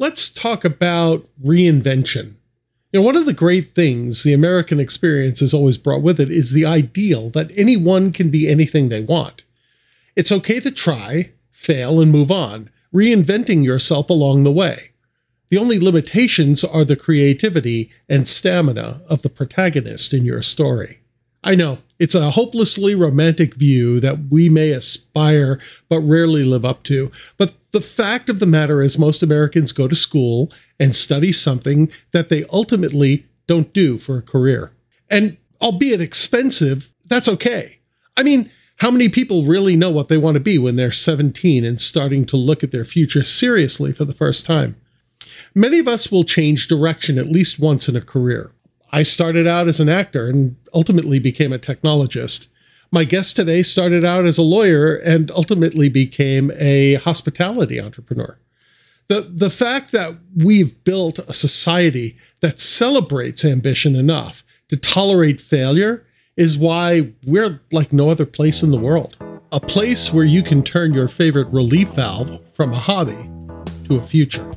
let's talk about reinvention. You know, one of the great things the American experience has always brought with it is the ideal that anyone can be anything they want. It's okay to try, fail, and move on, reinventing yourself along the way. The only limitations are the creativity and stamina of the protagonist in your story. I know, it's a hopelessly romantic view that we may aspire but rarely live up to. But the fact of the matter is, most Americans go to school and study something that they ultimately don't do for a career. And albeit expensive, that's okay. I mean, how many people really know what they want to be when they're 17 and starting to look at their future seriously for the first time? Many of us will change direction at least once in a career. I started out as an actor and ultimately became a technologist. My guest today started out as a lawyer and ultimately became a hospitality entrepreneur. The, the fact that we've built a society that celebrates ambition enough to tolerate failure is why we're like no other place in the world. A place where you can turn your favorite relief valve from a hobby to a future.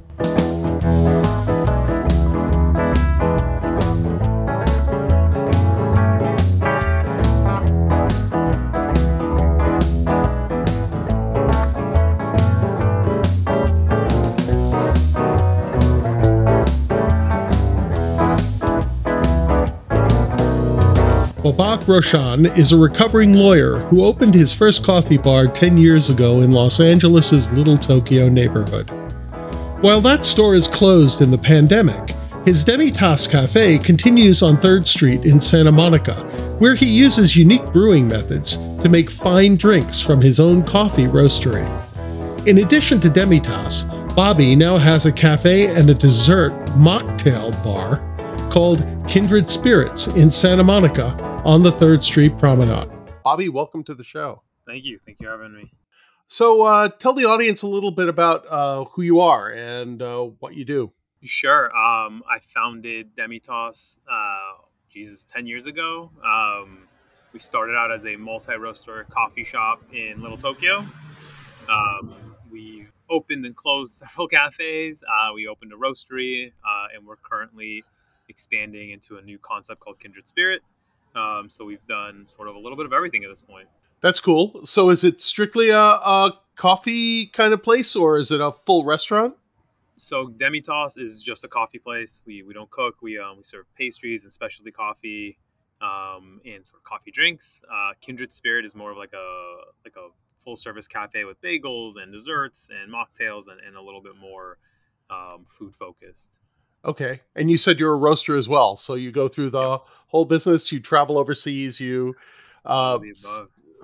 Bobak Roshan is a recovering lawyer who opened his first coffee bar 10 years ago in Los Angeles' Little Tokyo neighborhood. While that store is closed in the pandemic, his Demitasse Cafe continues on 3rd Street in Santa Monica, where he uses unique brewing methods to make fine drinks from his own coffee roastery. In addition to Demitasse, Bobby now has a cafe and a dessert mocktail bar called Kindred Spirits in Santa Monica on the 3rd Street Promenade. Bobby, welcome to the show. Thank you. Thank you for having me. So, uh, tell the audience a little bit about uh, who you are and uh, what you do. Sure. Um, I founded Demitasse, uh, Jesus, 10 years ago. Um, we started out as a multi roaster coffee shop in Little Tokyo. Um, we opened and closed several cafes. Uh, we opened a roastery, uh, and we're currently expanding into a new concept called Kindred Spirit. Um, so we've done sort of a little bit of everything at this point. That's cool. So is it strictly a, a coffee kind of place or is it a full restaurant? So Demitasse is just a coffee place. We, we don't cook. We um, we serve pastries and specialty coffee, um, and sort of coffee drinks. Uh, Kindred Spirit is more of like a like a full service cafe with bagels and desserts and mocktails and, and a little bit more um, food focused. Okay. And you said you're a roaster as well. So you go through the whole business, you travel overseas, you uh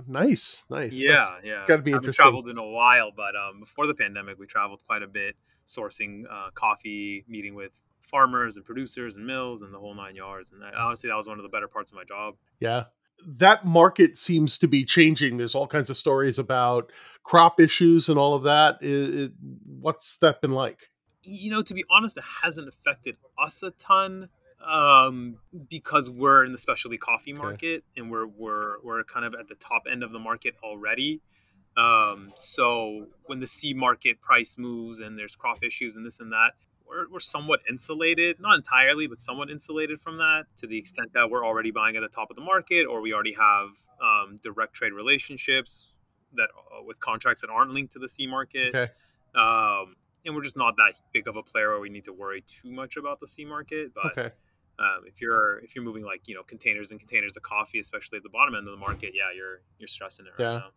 nice, nice. Yeah, That's yeah. Gotta be interesting. I haven't traveled in a while, but um before the pandemic we traveled quite a bit, sourcing uh, coffee, meeting with farmers and producers and mills and the whole nine yards. And I, honestly that was one of the better parts of my job. Yeah. That market seems to be changing. There's all kinds of stories about crop issues and all of that. It, it, what's that been like? You know, to be honest, it hasn't affected us a ton um, because we're in the specialty coffee market okay. and we're we're we're kind of at the top end of the market already. Um, so when the C market price moves and there's crop issues and this and that, we're, we're somewhat insulated, not entirely, but somewhat insulated from that to the extent that we're already buying at the top of the market or we already have um, direct trade relationships that uh, with contracts that aren't linked to the C market. Okay. Um, and we're just not that big of a player where we need to worry too much about the C market. But okay. um, if you're if you're moving like you know containers and containers of coffee, especially at the bottom end of the market, yeah, you're you're stressing it right yeah. now.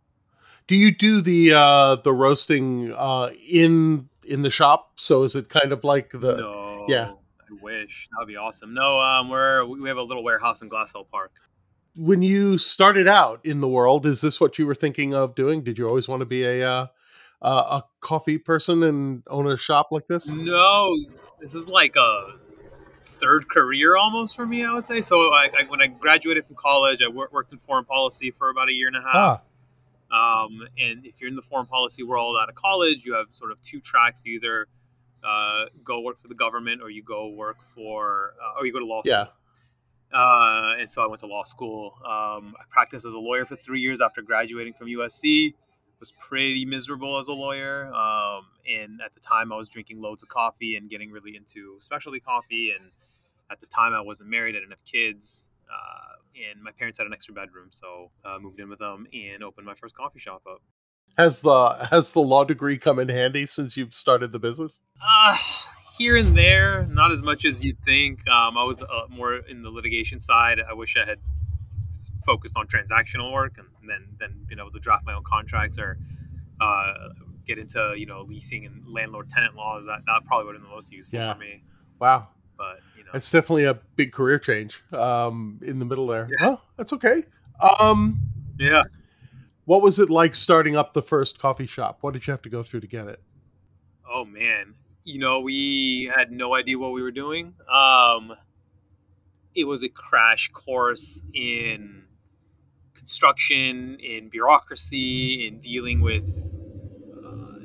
Do you do the uh, the roasting uh, in in the shop? So is it kind of like the no, yeah? I wish that'd be awesome. No, um, we're we have a little warehouse in Glassell Park. When you started out in the world, is this what you were thinking of doing? Did you always want to be a uh, uh, a coffee person and own a shop like this? No, this is like a third career almost for me. I would say. So I, I, when I graduated from college, I worked in foreign policy for about a year and a half. Ah. Um, and if you're in the foreign policy world out of college, you have sort of two tracks: you either uh, go work for the government, or you go work for, uh, or you go to law school. Yeah. Uh, and so I went to law school. Um, I practiced as a lawyer for three years after graduating from USC was pretty miserable as a lawyer. Um, and at the time, I was drinking loads of coffee and getting really into specialty coffee. And at the time, I wasn't married, I didn't have kids. Uh, and my parents had an extra bedroom, so uh, moved in with them and opened my first coffee shop up. Has the has the law degree come in handy since you've started the business? Uh, here and there, not as much as you'd think. Um, I was uh, more in the litigation side. I wish I had focused on transactional work and then then being able to draft my own contracts or uh, get into you know leasing and landlord tenant laws. That that probably would have been the most useful yeah. for me. Wow. But you know, it's definitely a big career change um, in the middle there. Yeah. Oh, that's okay. Um, yeah. What was it like starting up the first coffee shop? What did you have to go through to get it? Oh man, you know we had no idea what we were doing. Um, it was a crash course in construction, in bureaucracy, in dealing with uh,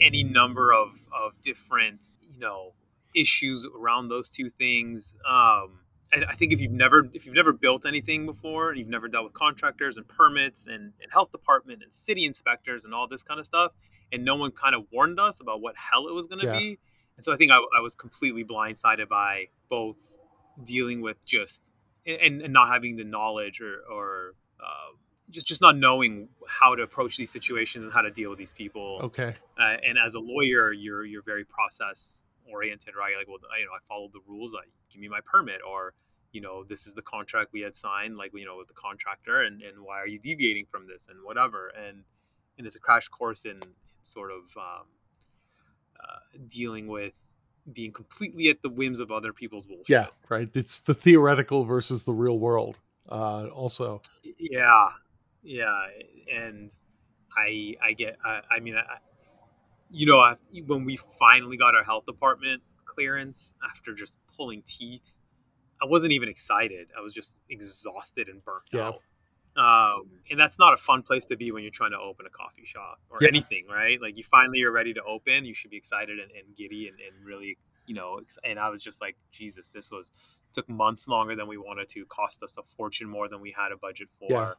any number of, of different, you know, issues around those two things. Um, and I think if you've never if you've never built anything before, you've never dealt with contractors and permits and, and health department and city inspectors and all this kind of stuff, and no one kind of warned us about what hell it was going to yeah. be. And so I think I, I was completely blindsided by both dealing with just and, and not having the knowledge or, or uh, just just not knowing how to approach these situations and how to deal with these people. Okay. Uh, and as a lawyer, you're you're very process oriented, right? Like, well, you know, I followed the rules. Like, give me my permit, or you know, this is the contract we had signed, like you know, with the contractor, and and why are you deviating from this, and whatever. And and it's a crash course in, in sort of um, uh, dealing with being completely at the whims of other people's bullshit. Yeah, right. It's the theoretical versus the real world. Uh, also. Yeah, yeah, and I I get I, I mean I, you know I, when we finally got our health department clearance after just pulling teeth, I wasn't even excited. I was just exhausted and burnt yeah. out. Um, and that's not a fun place to be when you're trying to open a coffee shop or yeah. anything, right? Like you finally are ready to open, you should be excited and, and giddy and, and, really, you know. And I was just like, Jesus, this was took months longer than we wanted to, cost us a fortune more than we had a budget for. Yeah.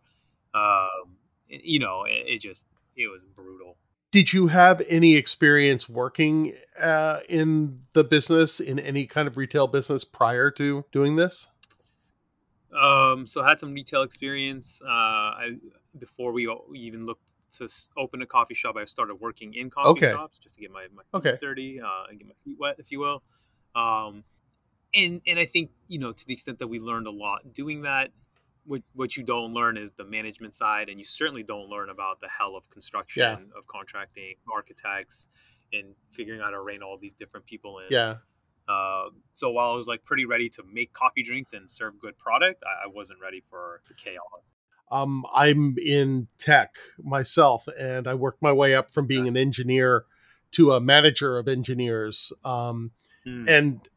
Um, you know, it, it, just it was brutal. Did you have any experience working uh, in the business in any kind of retail business prior to doing this? Um, so I had some retail experience. Uh, I before we even looked to open a coffee shop, I started working in coffee okay. shops just to get my, my okay. dirty uh, and get my feet wet, if you will. Um, and and I think you know to the extent that we learned a lot doing that. What, what you don't learn is the management side, and you certainly don't learn about the hell of construction, yeah. of contracting, architects, and figuring out how to rein all these different people in. Yeah. Uh, so while I was like pretty ready to make coffee drinks and serve good product, I, I wasn't ready for the chaos. Um, I'm in tech myself, and I worked my way up from being an engineer to a manager of engineers. Um, mm. And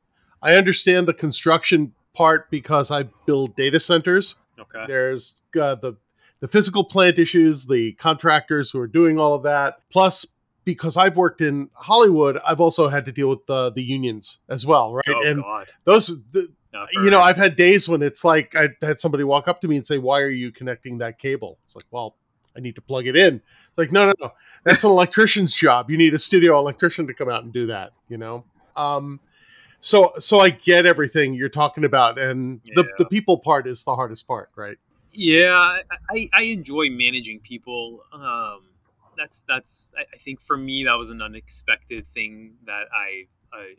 I understand the construction part because I build data centers. Okay. There's uh, the the physical plant issues, the contractors who are doing all of that, plus because I've worked in Hollywood, I've also had to deal with the the unions as well, right? Oh, and God. those, the, you know, I've had days when it's like I had somebody walk up to me and say, "Why are you connecting that cable?" It's like, well, I need to plug it in. It's like, no, no, no, that's an electrician's job. You need a studio electrician to come out and do that. You know. Um, so so I get everything you're talking about, and yeah. the the people part is the hardest part, right? Yeah, I, I enjoy managing people. Um, that's that's I think for me that was an unexpected thing that I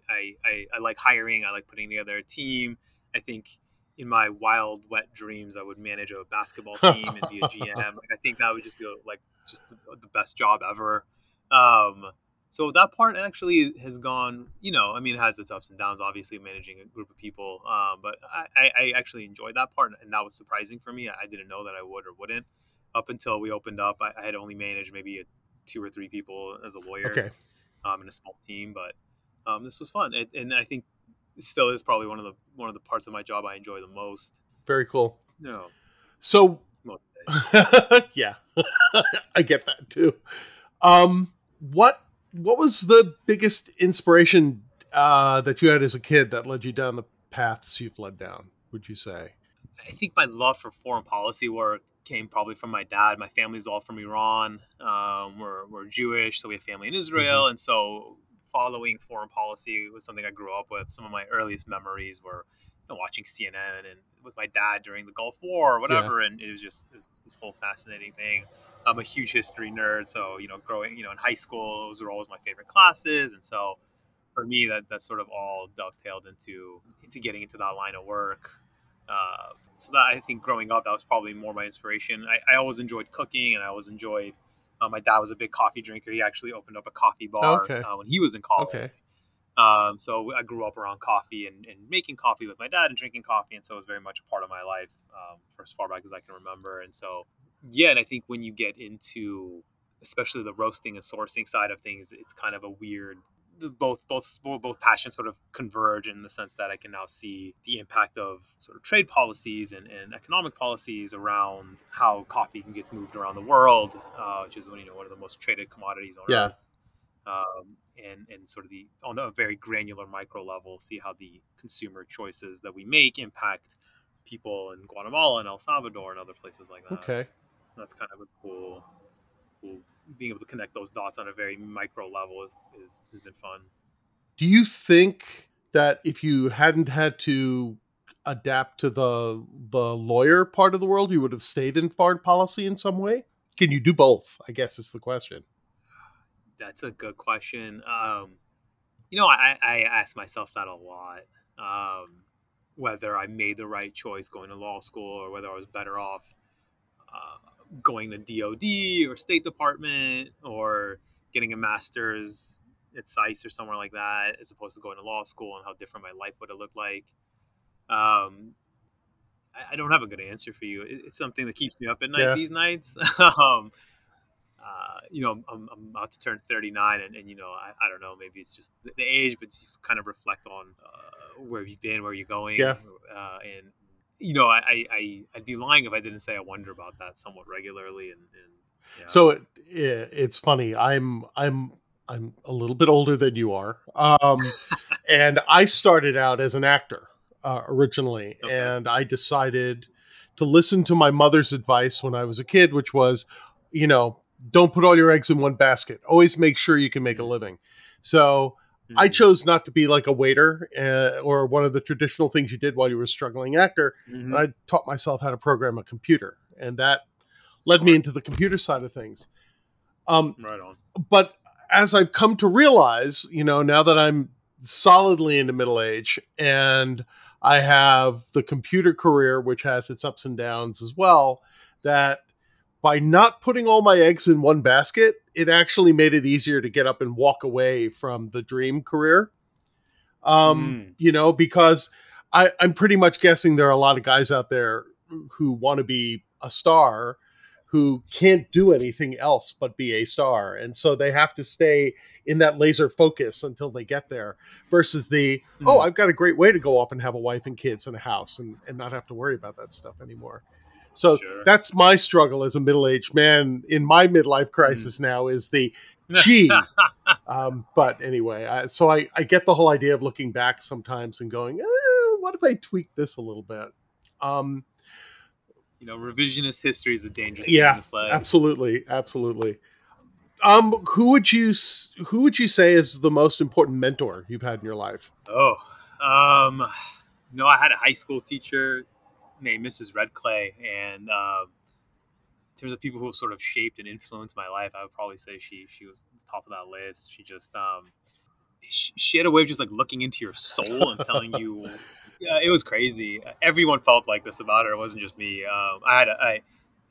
I, I, I like hiring. I like putting together a team. I think in my wild wet dreams I would manage a basketball team and be a GM. Like I think that would just be like just the, the best job ever. Um, so that part actually has gone. You know, I mean, it has its ups and downs. Obviously, managing a group of people, um, but I, I, actually enjoyed that part, and that was surprising for me. I didn't know that I would or wouldn't up until we opened up, I, I had only managed maybe a, two or three people as a lawyer, okay, um, in a small team. But um, this was fun, it, and I think it still is probably one of the one of the parts of my job I enjoy the most. Very cool. No, so yeah, I get that too. Um, what what was the biggest inspiration uh, that you had as a kid that led you down the paths you've led down? Would you say? I think my love for foreign policy work came probably from my dad. My family's all from Iran. Um, we're, we're Jewish, so we have family in Israel. Mm-hmm. And so following foreign policy was something I grew up with. Some of my earliest memories were you know, watching CNN and with my dad during the Gulf War or whatever. Yeah. And it was just it was this whole fascinating thing. I'm a huge history nerd. So, you know, growing, you know, in high school, those were always my favorite classes. And so for me, that, that sort of all dovetailed into, into getting into that line of work. Uh, so that I think growing up, that was probably more my inspiration. I, I always enjoyed cooking and I always enjoyed, uh, my dad was a big coffee drinker. He actually opened up a coffee bar okay. uh, when he was in college. Okay. Um, so I grew up around coffee and, and, making coffee with my dad and drinking coffee. And so it was very much a part of my life um, for as far back as I can remember. And so, yeah, and I think when you get into especially the roasting and sourcing side of things, it's kind of a weird both both both passions sort of converge in the sense that I can now see the impact of sort of trade policies and, and economic policies around how coffee can get moved around the world, uh, which is you know one of the most traded commodities on yeah. earth. Um, and and sort of the on a very granular micro level, see how the consumer choices that we make impact people in Guatemala and El Salvador and other places like that. Okay, that's kind of a cool cool being able to connect those dots on a very micro level is, is has been fun. Do you think that if you hadn't had to adapt to the the lawyer part of the world, you would have stayed in foreign policy in some way? Can you do both? I guess is the question. That's a good question. Um, you know, I, I ask myself that a lot. Um, whether I made the right choice going to law school or whether I was better off uh, going to DOD or State Department or getting a master's at SAIS or somewhere like that, as opposed to going to law school and how different my life would have looked like. Um, I, I, don't have a good answer for you. It, it's something that keeps me up at night yeah. these nights. um, uh, you know, I'm, I'm, about to turn 39, and, and you know, I, I, don't know, maybe it's just the age, but just kind of reflect on uh, where you've been, where you're going, yeah. uh, and you know, I, I I'd be lying if I didn't say I wonder about that somewhat regularly. And, and yeah. so it, it's funny. I'm I'm I'm a little bit older than you are, um, and I started out as an actor uh, originally, okay. and I decided to listen to my mother's advice when I was a kid, which was, you know, don't put all your eggs in one basket. Always make sure you can make a mm-hmm. living. So Mm-hmm. I chose not to be like a waiter uh, or one of the traditional things you did while you were a struggling actor. Mm-hmm. I taught myself how to program a computer, and that Smart. led me into the computer side of things. Um, right on. But as I've come to realize, you know, now that I'm solidly into middle age and I have the computer career, which has its ups and downs as well, that by not putting all my eggs in one basket, it actually made it easier to get up and walk away from the dream career. Um, mm. You know, because I, I'm pretty much guessing there are a lot of guys out there who want to be a star who can't do anything else but be a star. And so they have to stay in that laser focus until they get there versus the, mm. oh, I've got a great way to go off and have a wife and kids and a house and, and not have to worry about that stuff anymore. So sure. that's my struggle as a middle aged man in my midlife crisis mm. now is the gee. um, but anyway, I, so I, I get the whole idea of looking back sometimes and going, eh, what if I tweak this a little bit? Um, you know, revisionist history is a dangerous yeah, absolutely, absolutely. Um, who would you who would you say is the most important mentor you've had in your life? Oh, um, no, I had a high school teacher named Mrs. Red Clay, and uh, in terms of people who have sort of shaped and influenced my life, I would probably say she she was top of that list. She just um, she, she had a way of just like looking into your soul and telling you. Yeah, it was crazy. Everyone felt like this about her. It wasn't just me. Um, I had a, I,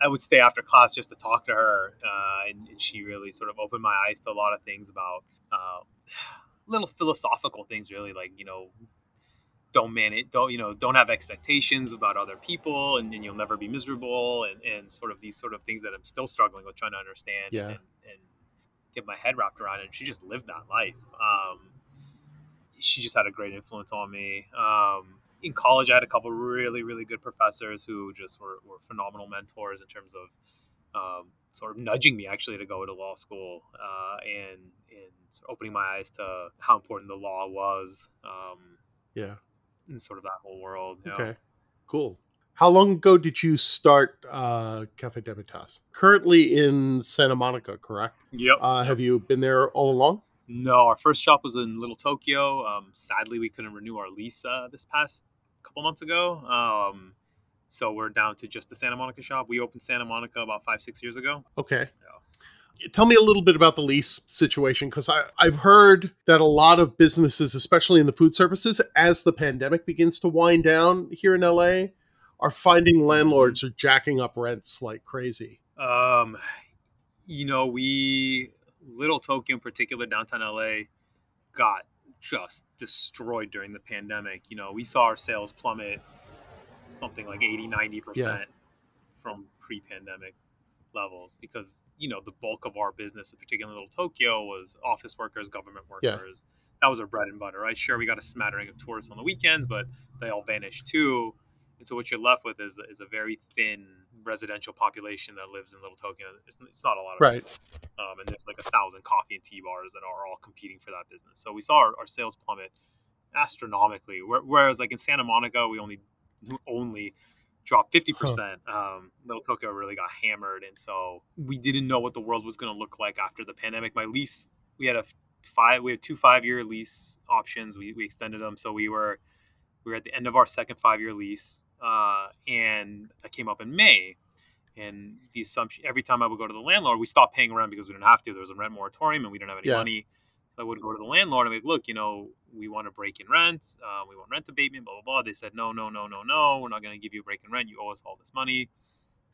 I would stay after class just to talk to her, uh, and, and, she really sort of opened my eyes to a lot of things about uh, little philosophical things, really, like you know don't manage don't you know don't have expectations about other people and, and you'll never be miserable and, and sort of these sort of things that i'm still struggling with trying to understand yeah. and, and get my head wrapped around it and she just lived that life. Um, she just had a great influence on me. Um, in college i had a couple really really good professors who just were, were phenomenal mentors in terms of um, sort of nudging me actually to go to law school uh, and and opening my eyes to how important the law was. Um, yeah in sort of that whole world. Okay, cool. How long ago did you start uh, Cafe Demitasse? Currently in Santa Monica, correct? Yep. Uh, have you been there all along? No, our first shop was in Little Tokyo. Um, sadly, we couldn't renew our lease uh, this past couple months ago. Um, so we're down to just the Santa Monica shop. We opened Santa Monica about five, six years ago. Okay. Tell me a little bit about the lease situation because I've heard that a lot of businesses, especially in the food services, as the pandemic begins to wind down here in LA, are finding landlords are jacking up rents like crazy. Um, you know, we Little Tokyo in particular, downtown LA, got just destroyed during the pandemic. You know, we saw our sales plummet something like 80, 90% yeah. from pre pandemic levels because, you know, the bulk of our business, particularly in Little Tokyo, was office workers, government workers. Yeah. That was our bread and butter, right? Sure, we got a smattering of tourists on the weekends, but they all vanished too. And so what you're left with is, is a very thin residential population that lives in Little Tokyo. It's, it's not a lot of right. Um, and there's like a thousand coffee and tea bars that are all competing for that business. So we saw our, our sales plummet astronomically. Whereas like in Santa Monica, we only only dropped 50%. Huh. Um, Little Tokyo really got hammered. And so we didn't know what the world was going to look like after the pandemic. My lease, we had a five, we had two five year lease options. We, we extended them. So we were, we were at the end of our second five year lease. Uh, and that came up in May. And the assumption every time I would go to the landlord, we stopped paying rent because we didn't have to. There was a rent moratorium and we didn't have any yeah. money. So I would go to the landlord and be like, look, you know, we want to break in rent. Uh, we want rent abatement, blah, blah, blah. They said, no, no, no, no, no. We're not going to give you a break in rent. You owe us all this money.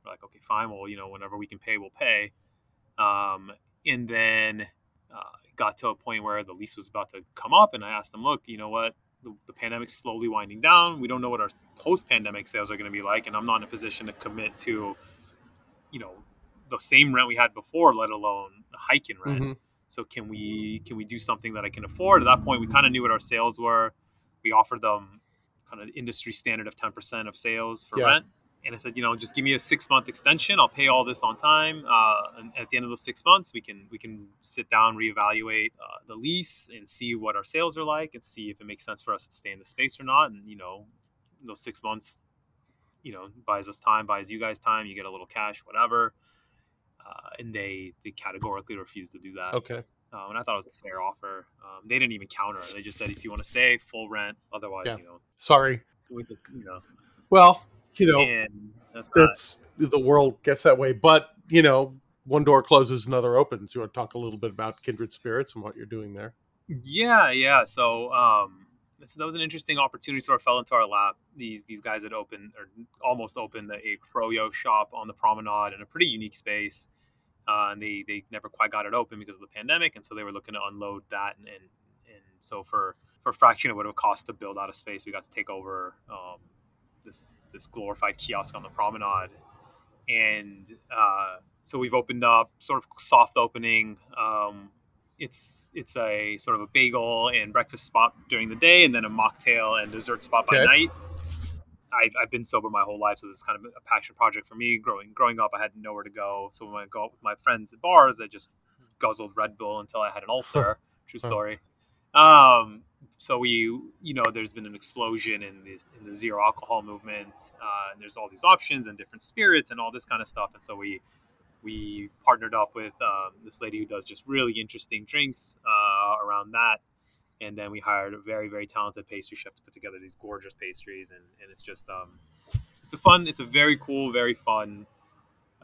We're like, okay, fine. Well, you know, whenever we can pay, we'll pay. Um, and then uh, got to a point where the lease was about to come up. And I asked them, look, you know what? The, the pandemic's slowly winding down. We don't know what our post pandemic sales are going to be like. And I'm not in a position to commit to, you know, the same rent we had before, let alone a hike in rent. Mm-hmm. So can we can we do something that I can afford? At that point, we kind of knew what our sales were. We offered them kind of industry standard of ten percent of sales for yeah. rent. And I said, you know, just give me a six month extension. I'll pay all this on time. Uh, and at the end of those six months, we can we can sit down, reevaluate uh, the lease, and see what our sales are like, and see if it makes sense for us to stay in the space or not. And you know, those six months, you know, buys us time, buys you guys time. You get a little cash, whatever uh, and they they categorically refused to do that. Okay. Um, and I thought it was a fair offer. Um, they didn't even counter. They just said, if you want to stay, full rent. Otherwise, yeah. you know, sorry. We just, you know. Well, you know, that's, that's the world gets that way. But you know, one door closes, another opens. You want to talk a little bit about Kindred Spirits and what you're doing there? Yeah, yeah. So um, so that was an interesting opportunity sort of fell into our lap. These these guys had opened or almost opened a froyo shop on the promenade in a pretty unique space. Uh, and they, they never quite got it open because of the pandemic, and so they were looking to unload that. And, and, and so for for a fraction of what it would cost to build out a space, we got to take over um, this this glorified kiosk on the promenade. And uh, so we've opened up sort of soft opening. Um, it's it's a sort of a bagel and breakfast spot during the day, and then a mocktail and dessert spot by okay. night. I've, I've been sober my whole life, so this is kind of a passion project for me. Growing growing up, I had nowhere to go, so when I go out with my friends at bars, I just guzzled Red Bull until I had an ulcer. True story. Um, so we, you know, there's been an explosion in the in the zero alcohol movement, uh, and there's all these options and different spirits and all this kind of stuff, and so we we partnered up with um, this lady who does just really interesting drinks uh, around that. And then we hired a very, very talented pastry chef to put together these gorgeous pastries. And, and it's just, um, it's a fun, it's a very cool, very fun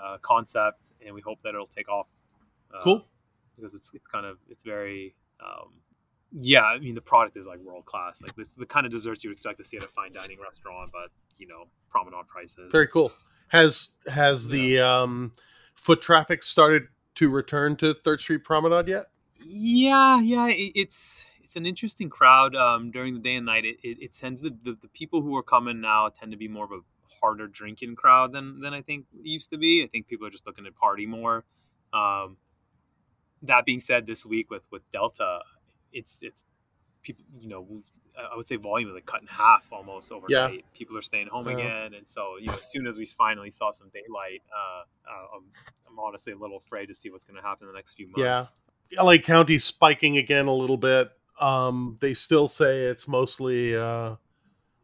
uh, concept. And we hope that it'll take off. Uh, cool. Because it's, it's kind of, it's very, um, yeah, I mean, the product is like world class. Like the, the kind of desserts you would expect to see at a fine dining restaurant, but, you know, promenade prices. Very cool. Has, has yeah. the, um, foot traffic started to return to Third Street Promenade yet? Yeah, yeah, it, it's it's an interesting crowd um, during the day and night. It, it, it tends to, the, the people who are coming now tend to be more of a harder drinking crowd than than I think used to be. I think people are just looking to party more. Um, that being said, this week with with Delta, it's it's people you know I would say volume like cut in half almost overnight. Yeah. People are staying home uh, again, and so you know, as soon as we finally saw some daylight, uh, uh, I'm, I'm, honestly a little afraid to see what's going to happen in the next few months. Yeah, LA County spiking again a little bit. Um, they still say it's mostly uh,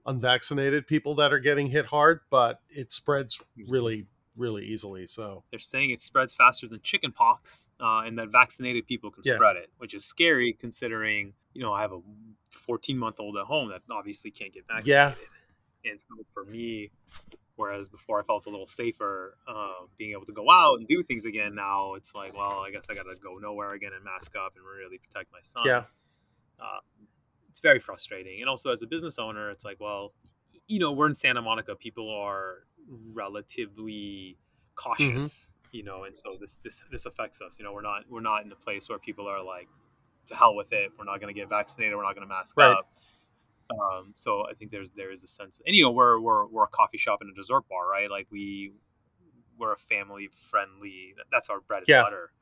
unvaccinated people that are getting hit hard, but it spreads really, really easily. So they're saying it spreads faster than chickenpox, uh, and that vaccinated people can Yeah. spread it, which is scary considering you know I have a 14 month old at home that obviously can't get vaccinated. Yeah. And so for me, whereas before I felt a little safer uh, being able to go out and do things again, now it's like, well, I guess I got to go nowhere again and mask up and really protect my son. yeah, Uh, it's very frustrating. And also as a business owner, it's like, well, you know, we're in Santa Monica. People are relatively cautious, you know, and so this this this affects us. You know, we're not we're not in a place where people are like, to hell with it. We're not going to get vaccinated. We're not going to mask Right. up. Um, so I think there's there is a sense, and you know, we're we're we're a coffee shop and a dessert bar, right? Like we we're a family friendly. That's our bread and Yeah. butter.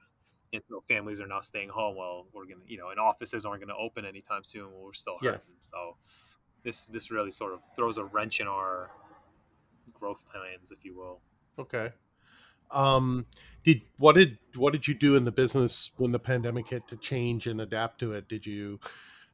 And so families are now staying home. Well, we're gonna, you know, and offices aren't gonna open anytime soon. Well, we're still Yeah. hurting. So this this really sort of throws a wrench in our growth plans, if you will. okay. Um, did what did what did you do in the business when the pandemic hit to change and adapt to it? Did you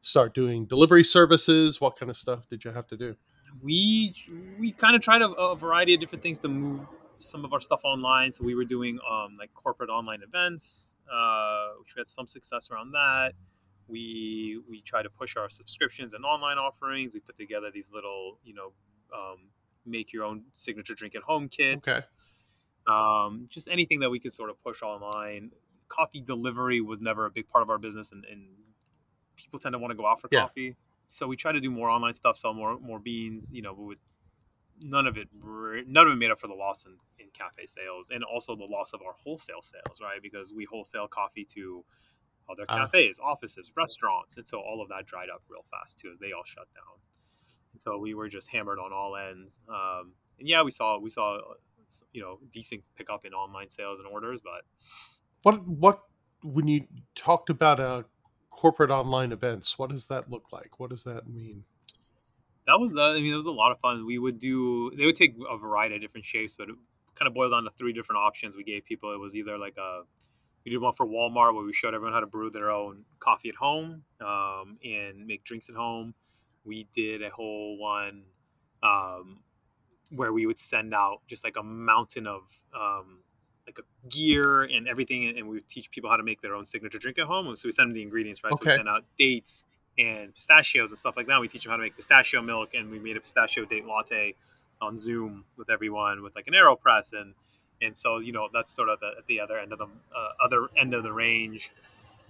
start doing delivery services? What kind of stuff did you have to do? we we kind of tried a, a variety of different things to move some of our stuff online. So we were doing um, like corporate online events, uh, which we had some success around that. We we try to push our subscriptions and online offerings. We put together these little, you know, um, make your own signature drink at home kits. Okay. Um, just anything that we could sort of push online. Coffee delivery was never a big part of our business, and, and people tend to want to go out for Yeah. coffee. So we try to do more online stuff, sell more more beans. You know, with none of it, none of it made up for the loss in, in cafe sales, and also the loss of our wholesale sales, right? Because we wholesale coffee to other Ah. cafes, offices, restaurants, and so all of that dried up real fast too, as they all shut down. And so we were just hammered on all ends. Um, and yeah, we saw we saw uh, you know decent pickup in online sales and orders, but What what when you talked about uh, corporate online events? What does that look like? What does that mean? that was the I mean it was a lot of fun. We would do they would take a variety of different shapes, but it kind of boiled down to three different options we gave people. It was either like a we did one for Walmart where we showed everyone how to brew their own coffee at home um, and make drinks at home. We did a whole one um, where we would send out just like a mountain of um, like a gear and everything, and we would teach people how to make their own signature drink at home. So we send them the ingredients, right? So we Okay. send out dates and pistachios and stuff like that. We teach them how to make pistachio milk, and we made a pistachio date latte on Zoom with everyone with like an Aeropress, and and so you know that's sort of the, at the other end of the uh, other end of the range,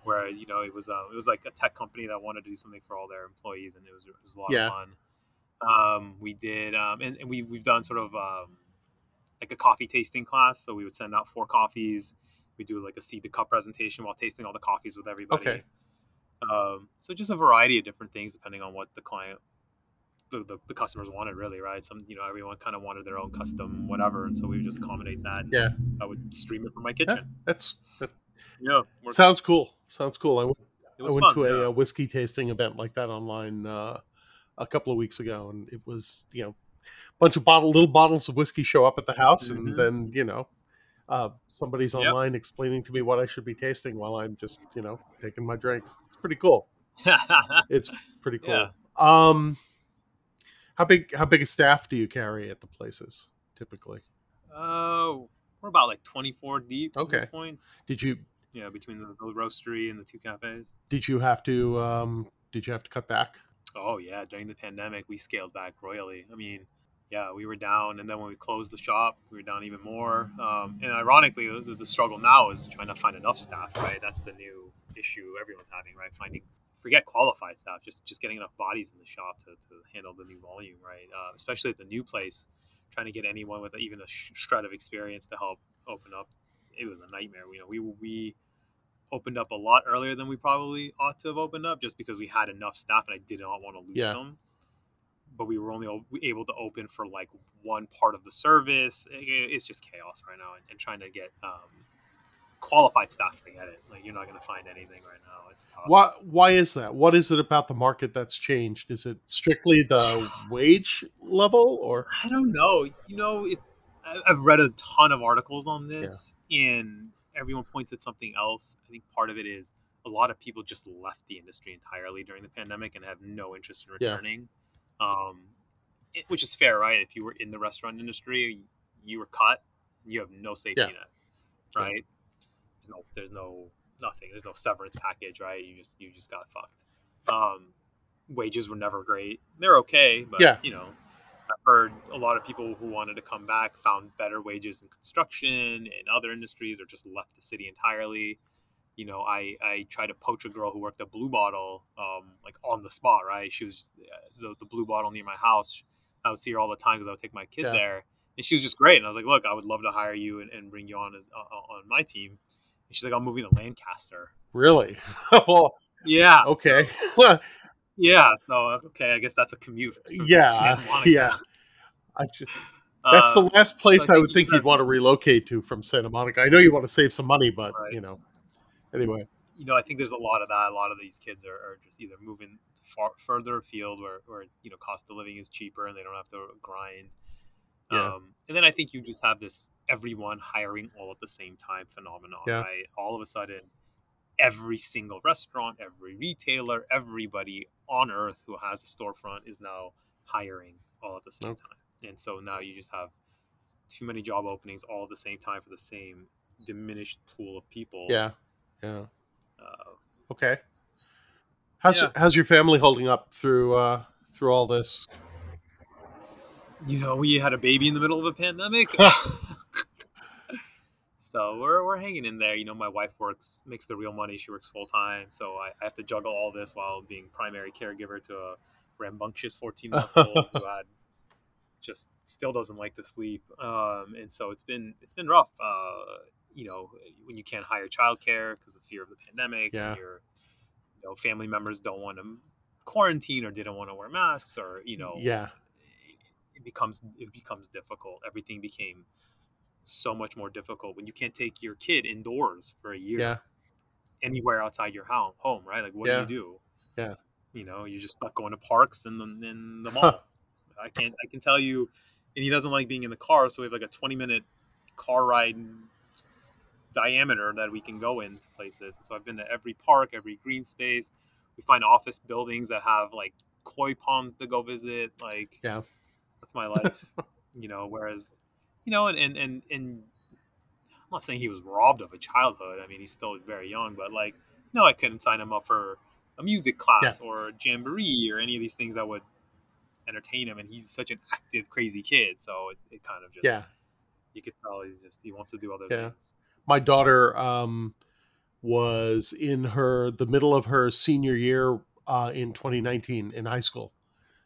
where you know it was uh, it was like a tech company that wanted to do something for all their employees, and it was, it was a lot Yeah. of fun. Um, we did, um, and, and we we've done sort of um, like a coffee tasting class. So we would send out four coffees. We do like a seed to cup presentation while tasting all the coffees with everybody. Okay. Um, so just a variety of different things depending on what the client, the, the, the customers wanted, really, right? Some, you know, everyone kind of wanted their own custom whatever, and so we would just accommodate that. Yeah. I would stream it from my kitchen. That's that Yeah, sounds cool. Sounds cool. I went, I went fun. to a, yeah. uh whiskey tasting event like that online uh, a couple of weeks ago, and it was you know a bunch of bottle little bottles of whiskey show up at the house, Mhm. and then you know uh, somebody's Yep. online explaining to me what I should be tasting while I'm just you know taking my drinks. It's pretty cool. It's pretty cool. Yeah. Um, how big how big a staff do you carry at the places typically? Oh, we're about like 24 deep at Okay. this point. Did you Yeah, between the, the roastery and the two cafes. did you have to um, did you have to cut back? Oh yeah, during the pandemic, we scaled back royally. I mean, yeah, we were down, and then when we closed the shop, we were down even more. Um, and ironically, the, the struggle now is trying to find enough staff. Right, that's the new issue everyone's having. Right, finding forget qualified staff, just just getting enough bodies in the shop to, to handle the new volume. Right, uh, especially at the new place, trying to get anyone with even a sh- shred of experience to help open up. It was a nightmare. You know, we we opened up a lot earlier than we probably ought to have opened up just because we had enough staff and I did not want to lose Yeah. them. But we were only able to open for like one part of the service. It's just chaos right now, and, trying to get um, qualified staff. Forget it. Like you're not going to find anything right now. It's tough. Why why is that? What is it about the market that's changed? Is it strictly the wage level or I don't know. You know, it, I've read a ton of articles on this, and everyone points at something else. I think part of it is a lot of people just left the industry entirely during the pandemic and have no interest in Yeah. returning. Um, which is fair, right? If you were in the restaurant industry, you were cut, you have no safety Yeah. net, right? There's no, there's no nothing. There's no severance package, right? You just you just got fucked. Um, wages were never great. They're okay, but Yeah. you know, heard a lot of people who wanted to come back found better wages in construction and other industries, or just left the city entirely. You know, I I tried to poach a girl who worked at Blue Bottle, um, like on the spot, right? She was just, uh, the the Blue Bottle near my house. I would see her all the time because I would take my kid Yeah. there, and she was just great. And I was like, look, I would love to hire you and, and bring you on as uh, on my team. And she's like, I'm moving to Lancaster. Really? well, Yeah. okay. Yeah. So okay, I guess that's a commute. yeah, yeah. I just, that's the Um, last place so I I, would think you'd want to relocate to from Santa Monica. I know you want to save some money, but Right. you know, anyway, you know, I think there's a lot of that. A lot of these kids are, are just either moving far further afield where, where you know cost of living is cheaper and they don't have to grind. Yeah. Um, and then I think you just have this everyone hiring all at the same time phenomenon. Yeah. Right? All of a sudden, every single restaurant, every retailer, everybody on earth who has a storefront is now hiring all at the same Okay. time. And so now you just have too many job openings all at the same time for the same diminished pool of people. yeah, yeah. Uh, Okay. How's Yeah. how's your family holding up through uh through all this? you know, we had a baby in the middle of a pandemic. so we're, we're hanging in there. You know, my wife works, makes the real money. She works full time. So I, I have to juggle all this while being primary caregiver to a rambunctious 14 month old who had just still doesn't like to sleep. Um, and so it's been, it's been rough. Uh, you know, when you can't hire childcare because of fear of the pandemic, Yeah. and your, you know, family members don't want to quarantine or didn't want to wear masks or, you know, Yeah, it becomes it becomes difficult. Everything became so much more difficult when you can't take your kid indoors for a year yeah, anywhere outside your home, home right? Like, what Yeah. do you do? Yeah. you know, you're just stuck going to parks and the in the mall. Huh. I can't. I can tell you, and he doesn't like being in the car, so we have like a 20 minute car ride diameter that we can go into places. So I've been to every park, every green space. We find office buildings that have like koi ponds to go visit. Like, Yeah. that's my life. you know, whereas, you know, and and and, and I'm not saying he was robbed of a childhood. I mean, he's still very young, but like, no, I couldn't sign him up for a music class or a jamboree or any of these things that would entertain him. And he's such an active, crazy kid, so it, it kind of just yeah. you could tell he's just he wants to do other Yeah. things. My daughter um was in her the middle of her senior year uh in 2019 in high school.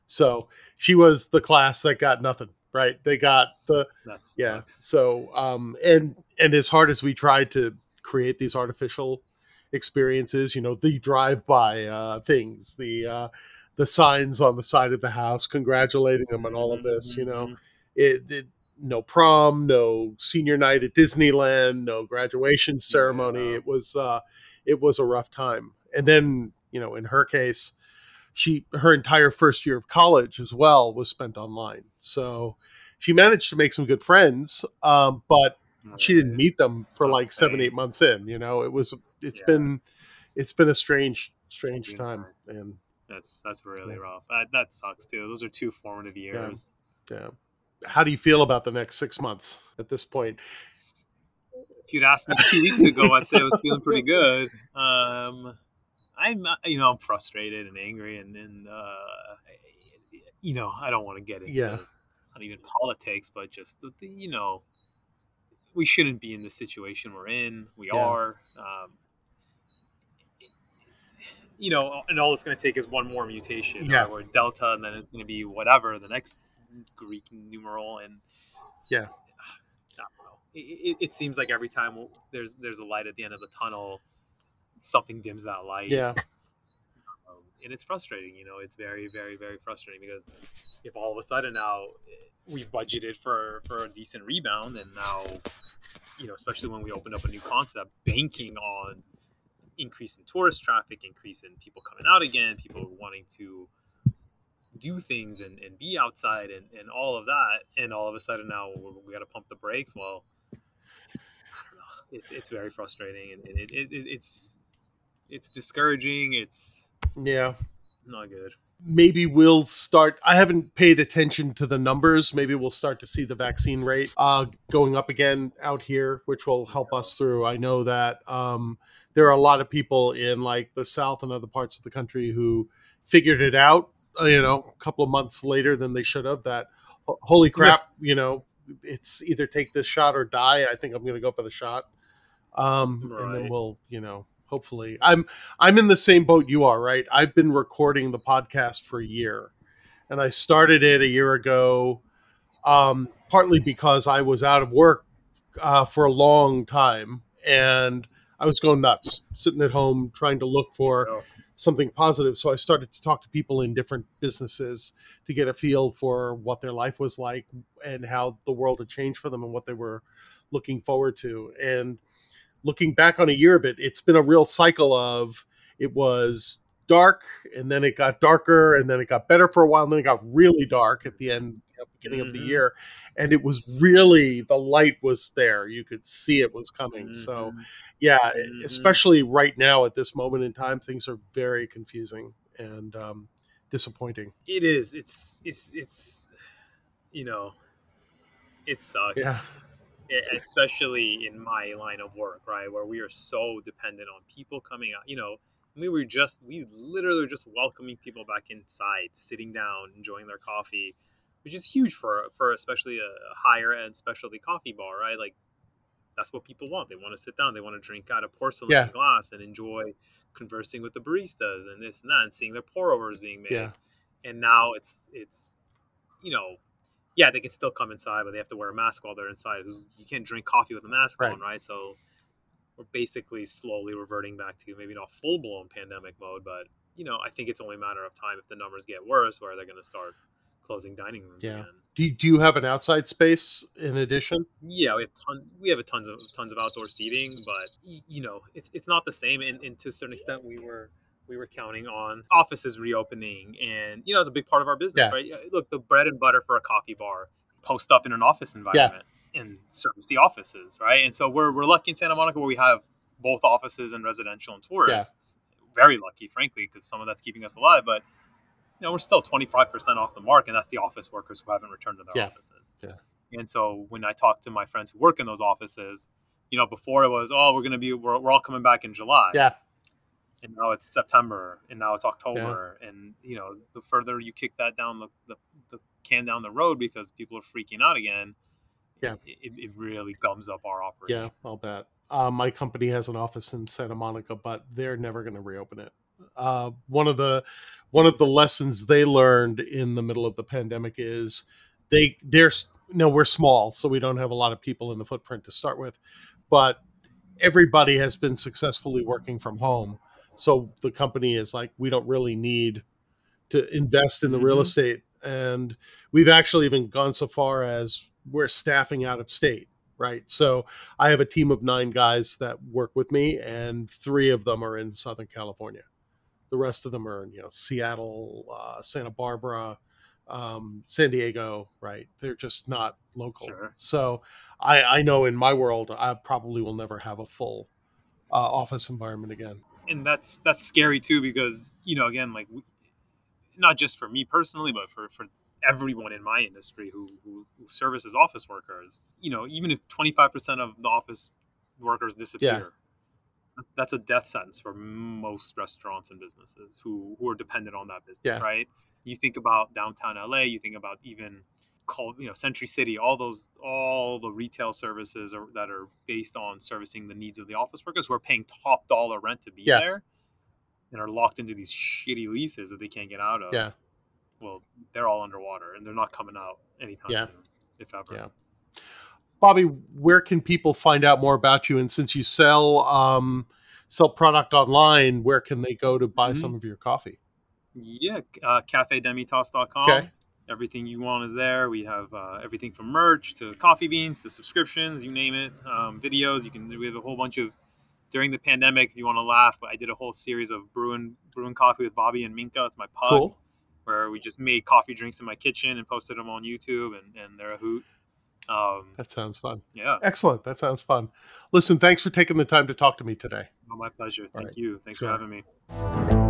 So she was the class that got nothing, right? They got the That's yeah so um and and as hard as we tried to create these artificial experiences you know the drive by uh things the uh the signs on the side of the house congratulating them on all of this you know it, it no prom no senior night at disneyland no graduation ceremony Yeah. it was uh it was a rough time and then you know in her case she her entire first year of college as well was spent online so she managed to make some good friends um, but she didn't meet them for like the seven eight months in you know it was it's Yeah. been it's been a strange strange time time. and That's that's really Yeah. rough. That that sucks too. Those are two formative years. yeah how do you feel about the next six months at this point If you'd asked me two weeks ago, I'd say I was feeling pretty good. Um, I'm, you know, I'm frustrated and angry, and, and uh, you know, I don't want to get into Yeah. not even politics, but just the, the, you know, we shouldn't be in the situation we're in. We Yeah. are. Um, you know, and all it's going to take is one more mutation, Yeah. or delta, and then it's going to be whatever the next Greek numeral, and Yeah. I don't know. It, it, it seems like every time there's there's a light at the end of the tunnel, something dims that light. yeah Um, and it's frustrating. You know, it's very, very, very frustrating because if all of a sudden now we budgeted for for a decent rebound, and now, you know, especially when we opened up a new concept, banking on increase in tourist traffic, increase in people coming out again, people wanting to do things and, and be outside and, and all of that and all of a sudden now we, got to pump the brakes well i don't know it, it's very frustrating and, it, it, it's it's discouraging it's yeah not good. Maybe we'll start. I haven't paid attention to the numbers. Maybe we'll start to see the vaccine rate uh, going up again out here, which will help us through. I know that um, there are a lot of people in like the South and other parts of the country who figured it out. Uh, you know, a couple of months later than they should have. That holy crap, you know, it's either take this shot or die. I think I'm going to go for the shot. Um, right. And then we'll, you know, hopefully. I'm i'm in the same boat you are right? I've been recording the podcast for a year and i started it a year ago um, partly because i was out of work uh, for a long time and i was going nuts sitting at home trying to look for oh. something positive. So i started to talk to people in different businesses to get a feel for what their life was like and how the world had changed for them and what they were looking forward to. And looking back on a year of it, it's been a real cycle of it was dark and then it got darker and then it got better for a while and then it got really dark at the end beginning mm-hmm. of the mm-hmm. year and it was really the light was there you could see it was coming mm-hmm. so yeah mm-hmm. especially right now at this moment in time things are very confusing and um, disappointing it is it's it's it's you know it sucks yeah especially in my line of work, right, where we are so dependent on people coming out. You know, we were just we literally just welcoming people back inside, sitting down, enjoying their coffee, which is huge for for especially a higher end specialty coffee bar, right? Like that's what people want. They want to sit down, they want to drink out of porcelain yeah. glass and enjoy conversing with the baristas and this and that, and seeing their pour overs being made. Yeah. And now it's it's you know yeah, they can still come inside, but they have to wear a mask while they're inside. You can't drink coffee with a mask right. on, right? So we're basically slowly reverting back to maybe not full blown pandemic mode, but you know, I think it's only a matter of time if the numbers get worse, where they're going to start closing dining rooms yeah. again. Do you, do you have an outside space in addition? Yeah, we have ton, we have a tons of tons of outdoor seating, but you know, it's it's not the same. And, and to a certain extent, we were we were counting on offices reopening and you know it's a big part of our business yeah. right? Look the bread and butter for a coffee bar post up in an office environment yeah. and service the offices right? And so we're, we're lucky in santa monica where we have both offices and residential and tourists. Yeah. very lucky frankly because some of that's keeping us alive but you know we're still 25% off the mark and that's the office workers who haven't returned to their offices. And so when i talk to my friends who work in those offices you know before it was oh we're going to be we're, we're all coming back in july. Yeah and now it's September, and now it's October, yeah. and you know, the further you kick that down the, the, the, can down the road because people are freaking out again, yeah, it, it really gums up our operation. Yeah, I'll bet. Uh, my company has an office in Santa Monica, but they're never going to reopen it. Uh, one of the one of the lessons they learned in the middle of the pandemic is they they're know we're small, so we don't have a lot of people in the footprint to start with, but everybody has been successfully working from home so the company is like, we don't really need to invest in the mm-hmm. real estate. And we've actually even gone so far as we're staffing out of state, right? So I have a team of nine guys that work with me, and three of them are in Southern California. The rest of them are in, you know, Seattle, uh, Santa Barbara, um, San Diego, right? They're just not local. Sure. So I, I know in my world, I probably will never have a full uh, office environment again and that's that's scary too because you know again like not just for me personally but for for everyone in my industry who, who, who services office workers you know even if 25% of the office workers disappear yeah. that's a death sentence for most restaurants and businesses who who are dependent on that business yeah. right you think about downtown la you think about even called you know Century City, all those all the retail services are, that are based on servicing the needs of the office workers who are paying top dollar rent to be yeah. there and are locked into these shitty leases that they can't get out of. Yeah. Well, they're all underwater and they're not coming out anytime yeah. soon, if ever. Yeah. Bobby, where can people find out more about you? And since you sell um, sell product online, where can they go to buy mm-hmm. some of your coffee? Yeah, uh, cafedemitasse.com. Okay everything you want is there. We have uh, everything from merch to coffee beans to subscriptions, you name it. Um, videos. You can. We have a whole bunch of during the pandemic. If you want to laugh, but I did a whole series of brewing brewing coffee with Bobby and Minka. It's my pug. Cool. Where we just made coffee drinks in my kitchen and posted them on YouTube, and, and they're a hoot. Um, that sounds fun. Yeah. Excellent. That sounds fun. Listen, thanks for taking the time to talk to me today. Oh, my pleasure. Thank right. you. Thanks sure. for having me.